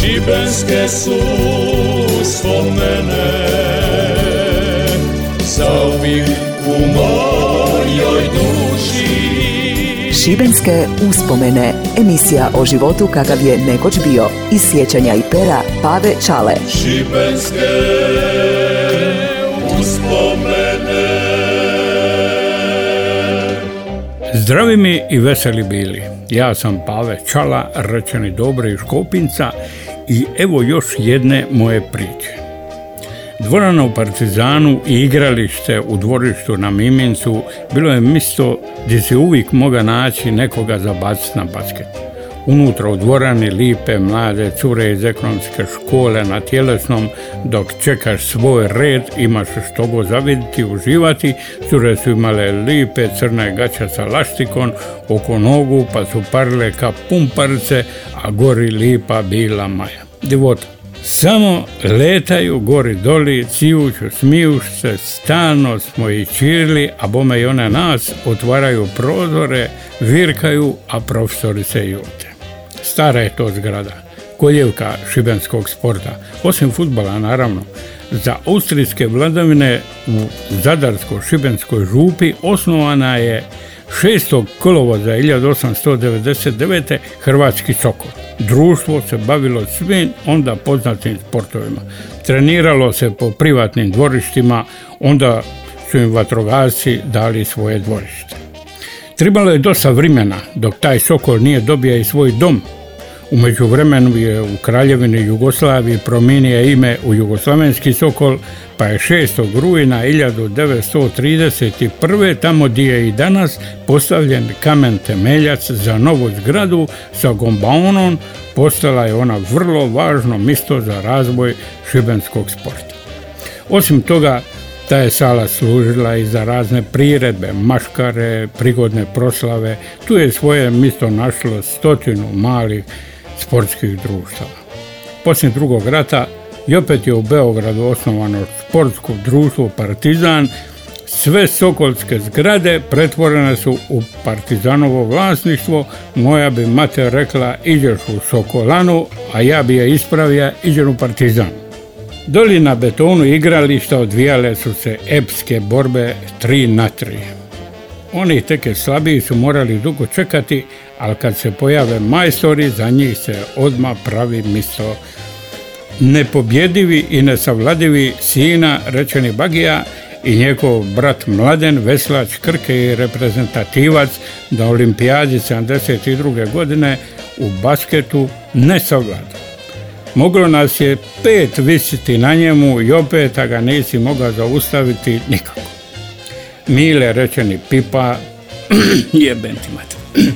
Šibenske su spomene Zauvijek u mojoj duši Šibenske uspomene. Emisija o životu kakav je nekoć bio. Iz sjećanja i pera Pave Čale. Šibenske uspomene Zdravi mi i veseli bili. Ja sam Pave Čala, rečeni Dobre iz Škopinca i evo još jedne moje priče. Dvorana u Partizanu i igralište u dvorištu na Mimincu bilo je mjesto gdje se uvijek moga naći nekoga za baciti na basket. Unutra u dvorani lipe mlade cure iz ekonomske škole na tjelesnom, dok čekaš svoj red, imaš što go zaviditi, uživati. Cure su imale lipe crne gaće sa laštikom oko nogu, pa su parile ka pumparice, a gori lipa bila maja. Divota. Samo letaju gori doli, cijuću, smijuš se, stalno smo i čirili, a bome i one nas otvaraju prozore, virkaju, a profesori se jute. Stara je to zgrada, koljevka šibenskog sporta, osim futbala naravno. Za austrijske vladavine u Zadarsko-Šibenskoj župi osnovana je 6. kolovoza 1899. Hrvatski Sokol. Društvo se bavilo svim onda poznatim sportovima. Treniralo se po privatnim dvorištima, onda su im vatrogasci dali svoje dvorište. Trebalo je dosta vremena dok taj Sokol nije dobio i svoj dom. U međuvremenu je u Kraljevini Jugoslaviji promijenio ime u Jugoslavenski Sokol, pa je 6. rujna 1931. tamo gdje je i danas postavljen kamen temeljac za novu zgradu sa gombaonom, postala je ona vrlo važno mjesto za razvoj šibenskog sporta. Osim toga, ta je sala služila i za razne priredbe, maškare, prigodne proslave. Tu je svoje mjesto našlo stotinu malih sportskih društava. Poslije drugog rata i opet je u Beogradu osnovano sportsko društvo Partizan. Sve sokolske zgrade pretvorene su u partizanovo vlasništvo. Moja bi mater rekla iđeš u Sokolanu, a ja bi je ispravio iđeš u Partizan. Doli na betonu igrališta odvijale su se epske borbe 3 na 3. Oni teke slabiji su morali dugo čekati, ali kad se pojave majstori, za njih se odmah pravi misto nepobjedivi i nesavladivi sina rečeni Bagija i njegov brat Mladen, veslač Krke i reprezentativac na olimpijadi 72. godine u basketu ne savlada. Moglo nas je pet visiti na njemu i opet ga nisi mogao zaustaviti nikako. Mile rečeni Pipa, jeben ti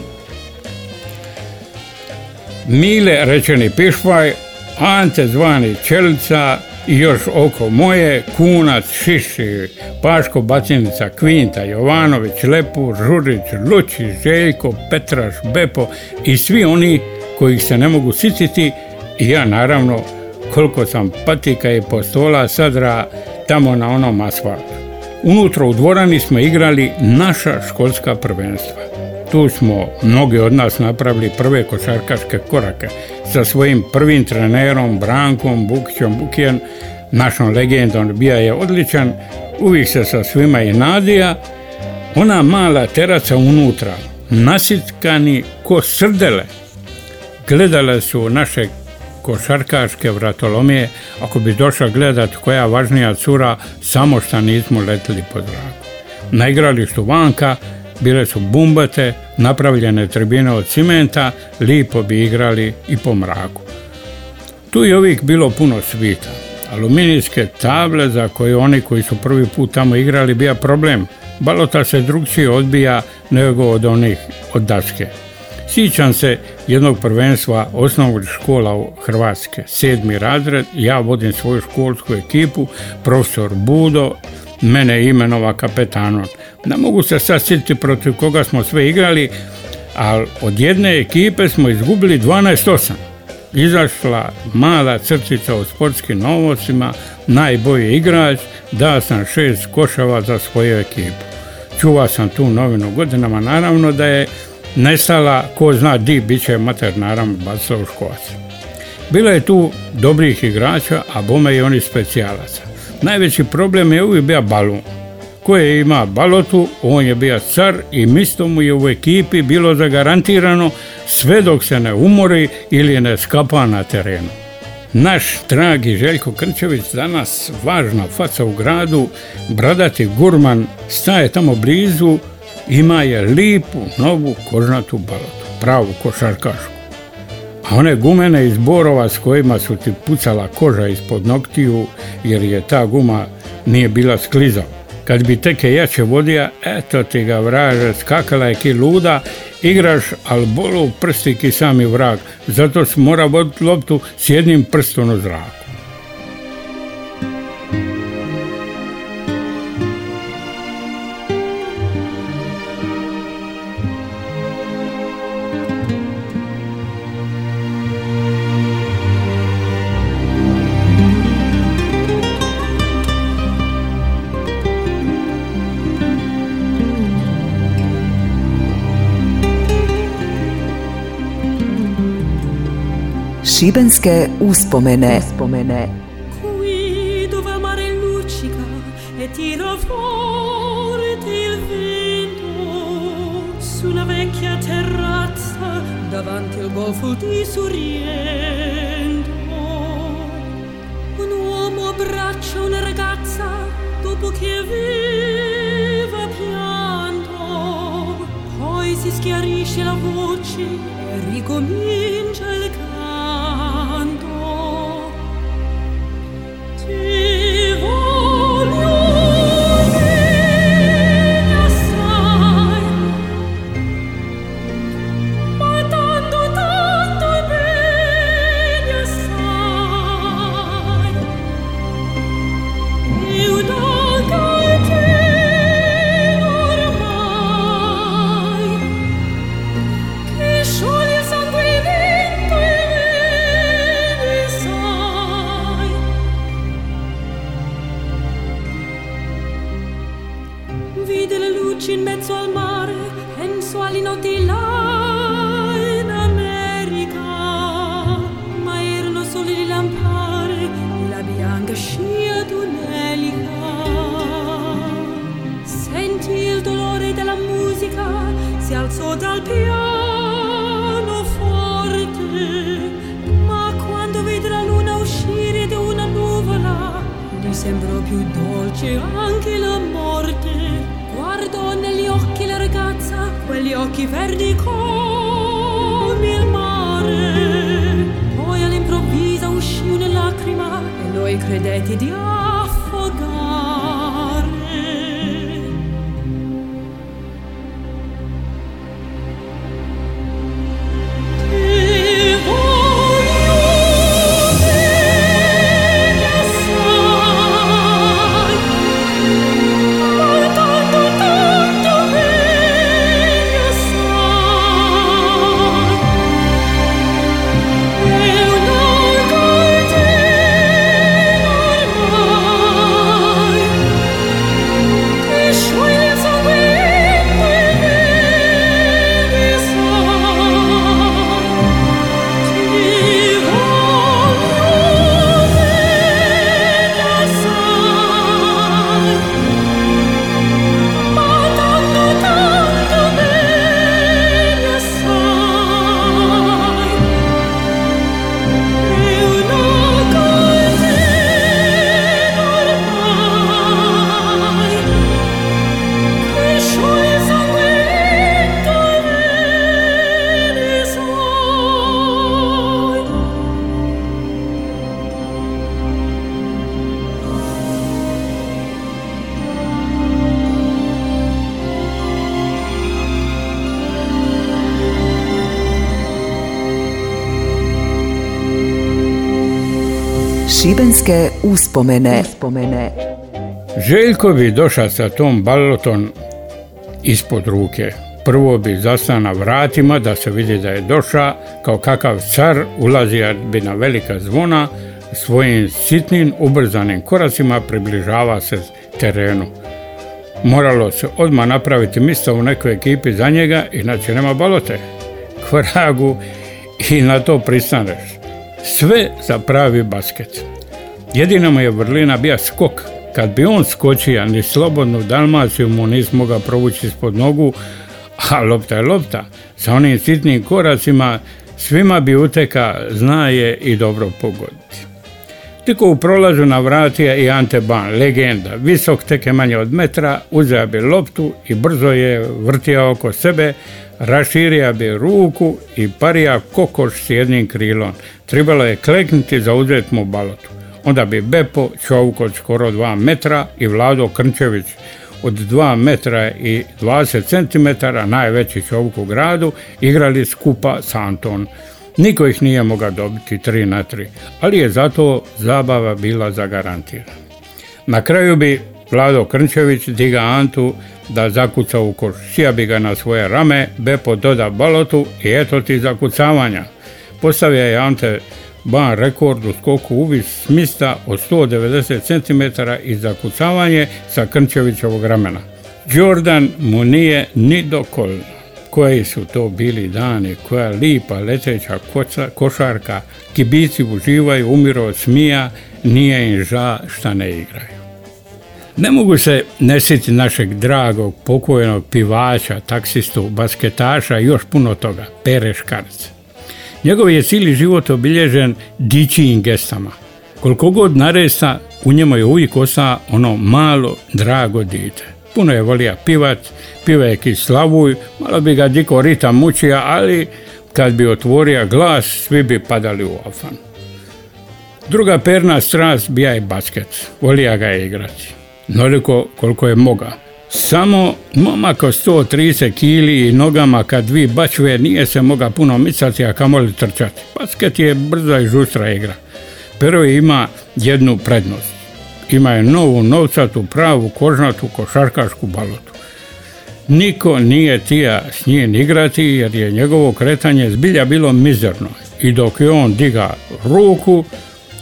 Mile rečeni Pišvaj, Ante zvani Čelica i još oko moje, Kunac, Šiši, Paško, Bacinica, Kvinta, Jovanović, Lepu, Žurić, Luči, Željko, Petraš, Bepo i svi oni kojih se ne mogu sititi i ja naravno koliko sam patika i postola sadra tamo na onom asfaltu. Unutra u dvorani smo igrali naša školska prvenstva. Tu smo mnogi od nas napravili prve košarkaške korake sa svojim prvim trenerom Brankom Bukićom Bukijan, našom legendom bija je odličan, uvijek se sa svima i nadija. Ona mala teraca unutra, nasitkani ko srdele, gledale su naše košarkaške vratolomije, ako bi došla gledat koja važnija cura, samo šta nismo letili po zraku. Na igralištu vanka bile su bumbate, napravljene tribine od cimenta, lipo bi igrali i po mraku. Tu je uvijek bilo puno svita. Aluminijske table za koje oni koji su prvi put tamo igrali bija problem. Balota se drugčije odbija nego od onih od daske. Sjećam se jednog prvenstva osnovnog škola u Hrvatske, sedmi razred, ja vodim svoju školsku ekipu, profesor Budo, mene imenova kapetanom. Ne mogu se sad sjetiti protiv koga smo sve igrali, ali od jedne ekipe smo izgubili 12-8. Izašla mala crtica u sportskim novostima, najbolji igrač, da sam šest košava za svoju ekipu. Čuva sam tu novinu godinama, naravno da je nestala, ko zna di, bit će mater naravno bacila u školac. Bilo je tu dobrih igrača, a bome i oni specijalaca. Najveći problem je uvijek bio balon. Koje ima balotu, on je bio car i misto mu je u ekipi bilo zagarantirano sve dok se ne umori ili ne skapa na terenu. Naš dragi Željko Krčević danas važna faca u gradu, bradati gurman, staje tamo blizu, ima je lipu, novu kožnatu balotu, pravu košarkašku. A one gumene iz borova s kojima su ti pucala koža ispod noktiju, jer je ta guma nije bila skliza. Kad bi teke jače vodija, eto ti ga vraže, skakala je ki luda, igraš, ali bolu prsti ki sami vrag. Zato si mora voditi loptu s jednim prstom u zraku. Šibenske uspomene. uspomene. Qui dove il mare luccica e tira forte il vento su una vecchia terrazza davanti al golfo di Sorrento. Un uomo abbraccia una ragazza dopo che aveva pianto, poi si schiarisce la voce e ricomincia il canto. Alzò dal piano forte, ma quando la luna uscire da una nuvola, gli sembrò più dolce anche la morte. Guardò negli occhi la ragazza, quegli occhi verdi come il mare. Poi all'improvviso uscì una lacrima e lui credette di affogare. Šibenske uspomene. uspomene. Željko bi došao sa tom balotom ispod ruke. Prvo bi zastao na vratima da se vidi da je došao, kao kakav car ulazio bi na velika zvona, svojim sitnim ubrzanim koracima približava se terenu. Moralo se odmah napraviti mjesto u nekoj ekipi za njega, inače nema balote. Kvragu i na to pristaneš. Sve za pravi basket. Jedina mu je vrlina bija skok. Kad bi on skočio, ni slobodnu Dalmaciju mu nismo ga provući ispod nogu, a lopta je lopta. Sa onim sitnim koracima svima bi uteka, zna je i dobro pogoditi. Tiko u prolazu na vratija i Ante Ban, legenda, visok teke manje od metra, uzeo bi loptu i brzo je vrtio oko sebe, raširio bi ruku i parija kokoš s jednim krilom. Trebalo je kleknuti za uzet mu balotu. Onda bi Bepo, čovuk skoro dva metra i Vlado Krnčević od 2 metra i 20 cm, najveći čovjek u gradu, igrali skupa s Anton. Niko ih nije mogao dobiti 3 na 3, ali je zato zabava bila zagarantirana. Na kraju bi Vlado Krnčević diga Antu da zakuca u koš. Sija bi ga na svoje rame, Bepo doda balotu i eto ti zakucavanja. Postavio je Ante ban rekord u skoku uvis smista od 190 cm i zakucavanje sa Krnčevićevog ramena. Jordan mu nije ni do. Koji su to bili dani, koja lipa leteća košarka, kibici uživaju, umiru od smija, nije im ža šta ne igraju. Ne mogu se nesiti našeg dragog pokojnog pivača, taksistu, basketaša i još puno toga, Pere Škarca. Njegov je cijeli život obilježen dičijim gestama. Koliko god naresa, u njemu je uvijek ostao ono malo, drago dite. Puno je volio pivat, piva je kislavuj, malo bi ga diko rita mučija, ali kad bi otvorio glas, svi bi padali u ofan. Druga perna strast bija je basket. Volija ga je igrati. Noliko koliko je mogao. Samo momak od 130 kili i nogama kad vi bačve nije se moga puno micati, a kamoli trčati. Basket je brza i žustra igra. Pero ima jednu prednost. Ima je novu novcatu, pravu, kožnatu, košarkašku balotu. Niko nije tija s njim igrati jer je njegovo kretanje zbilja bilo mizerno. I dok je on diga ruku,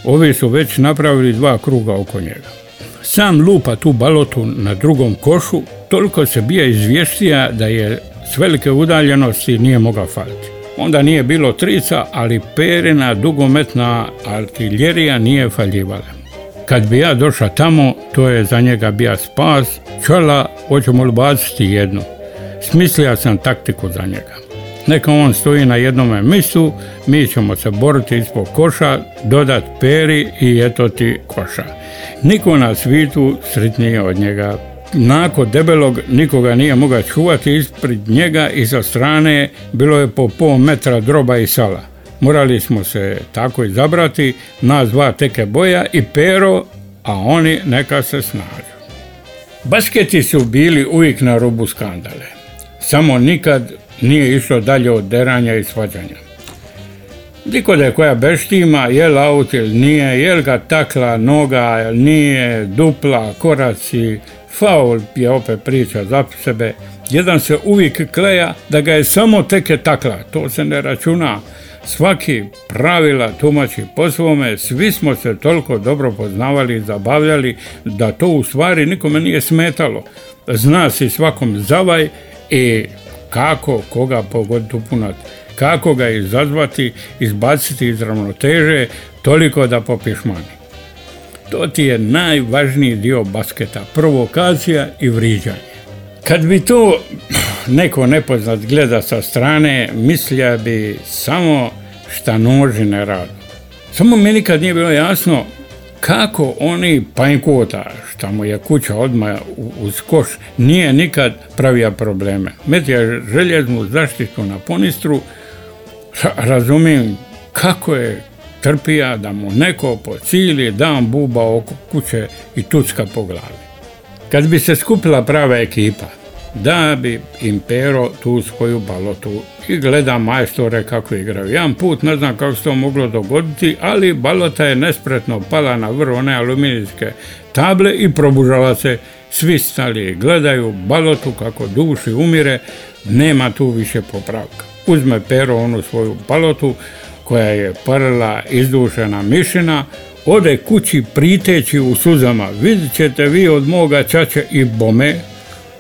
ovi su već napravili dva kruga oko njega sam lupa tu balotu na drugom košu, toliko se bija izvještija da je s velike udaljenosti nije mogao faliti. Onda nije bilo trica, ali perina dugometna artiljerija nije faljivala. Kad bi ja došao tamo, to je za njega bija spas, čela, hoćemo li baciti jednu. Smislio sam taktiku za njega. Neka on stoji na jednome misu, mi ćemo se boriti ispod koša, dodat peri i eto ti koša. Niko na svitu sretnije od njega. Nakon debelog nikoga nije mogao čuvati ispred njega i sa strane bilo je po pol metra droba i sala. Morali smo se tako izabrati, nas dva teke boja i pero, a oni neka se snažu. Basketi su bili uvijek na rubu skandale. Samo nikad nije išlo dalje od deranja i svađanja. Diko da je koja beštima, jel aut ili nije, jel ga takla noga, nije, dupla, koraci, faul je opet priča za sebe. Jedan se uvijek kleja da ga je samo teke takla, to se ne računa. Svaki pravila tumači po svome, svi smo se toliko dobro poznavali i zabavljali da to u stvari nikome nije smetalo. Zna si svakom zavaj i kako koga pogoditi upunati, kako ga izazvati, izbaciti iz ravnoteže, toliko da popišmani. To ti je najvažniji dio basketa, provokacija i vriđanje. Kad bi to neko nepoznat gleda sa strane, mislija bi samo šta noži ne radu. Samo mi nikad nije bilo jasno kako oni panjkota, šta mu je kuća odmah uz koš, nije nikad pravija probleme. Metija željeznu zaštitu na ponistru, razumijem kako je trpija da mu neko po cijeli dan buba oko kuće i tucka po glavi. Kad bi se skupila prava ekipa, da bi Impero tu svoju balotu i gleda majstore kako igraju. Jedan put ne znam kako se to moglo dogoditi, ali balota je nespretno pala na vrlo one aluminijske table i probužala se. Svi stali gledaju balotu kako duši umire, nema tu više popravka. Uzme Pero onu svoju balotu koja je parala izdušena mišina, ode kući priteći u suzama. Vidjet ćete vi od moga čače i bome,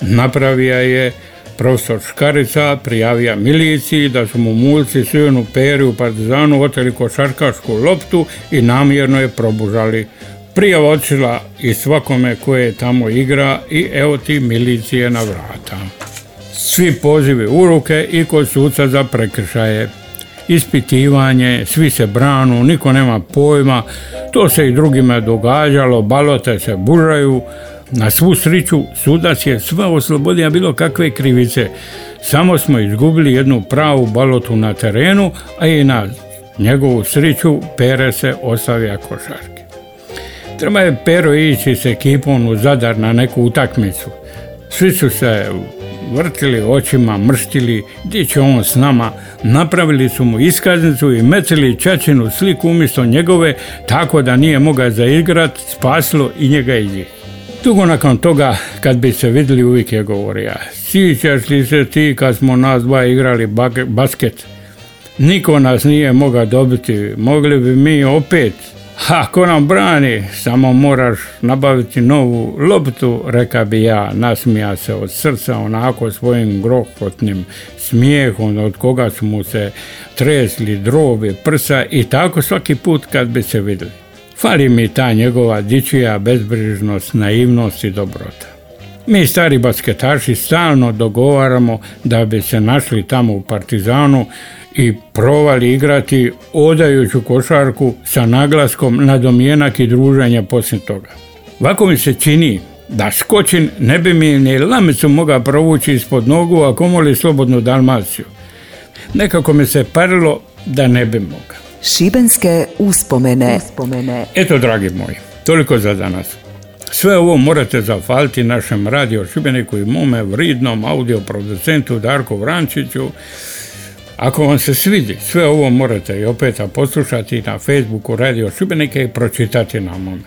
napravija je Profesor Škarica prijavija miliciji da su mu mulci Sujenu Peri u Partizanu oteli košarkašku loptu i namjerno je probužali. Prijava otišla i svakome koje tamo igra i evo ti milicije na vrata. Svi pozivi u ruke i kod suca za prekršaje. Ispitivanje, svi se branu, niko nema pojma, to se i drugima događalo, balote se bužaju, na svu sriću sudac je sve oslobodio bilo kakve krivice. Samo smo izgubili jednu pravu balotu na terenu, a i na njegovu sriću Pere se ostavlja košarke. Treba je Pero ići s ekipom u Zadar na neku utakmicu. Svi su se vrtili očima, mrštili, gdje će on s nama, napravili su mu iskaznicu i metili čačinu sliku umjesto njegove, tako da nije mogao zaigrat, spasilo i njega i. Dugo nakon toga, kad bi se vidjeli, uvijek je govorio, sjećaš li se ti kad smo nas dva igrali basket? Niko nas nije mogao dobiti, mogli bi mi opet. Ako nam brani, samo moraš nabaviti novu loptu, reka bi ja, nasmija se od srca onako svojim grohotnim smijehom od koga su mu se tresli drobi, prsa i tako svaki put kad bi se vidjeli. Fali mi ta njegova dičija bezbrižnost, naivnost i dobrota. Mi stari basketaši stalno dogovaramo da bi se našli tamo u Partizanu i provali igrati odajuću košarku sa naglaskom na domjenak i druženja poslije toga. Ovako mi se čini da skočin ne bi mi ni lamicu mogao provući ispod nogu ako moli slobodnu Dalmaciju. Nekako mi se parilo da ne bi mogao. Šibenske uspomene. uspomene. Eto, dragi moji, toliko za danas. Sve ovo morate zafaliti našem radio Šibeniku i mome vridnom audio producentu Darku Vrančiću. Ako vam se svidi, sve ovo morate i opet poslušati na Facebooku Radio Šibenike i pročitati na mome.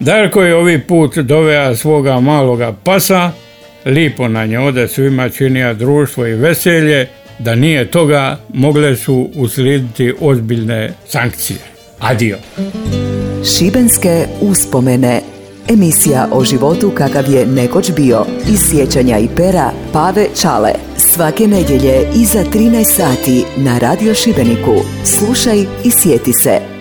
Darko je ovi put dovea svoga maloga pasa, lipo na njode svima činija društvo i veselje, da nije toga mogle su uslijediti ozbiljne sankcije. Adio. Šibenske uspomene Emisija o životu kakav je nekoć bio iz sjećanja i pera Pave Čale. Svake nedjelje iza 13 sati na Radio Šibeniku. Slušaj i sjeti se.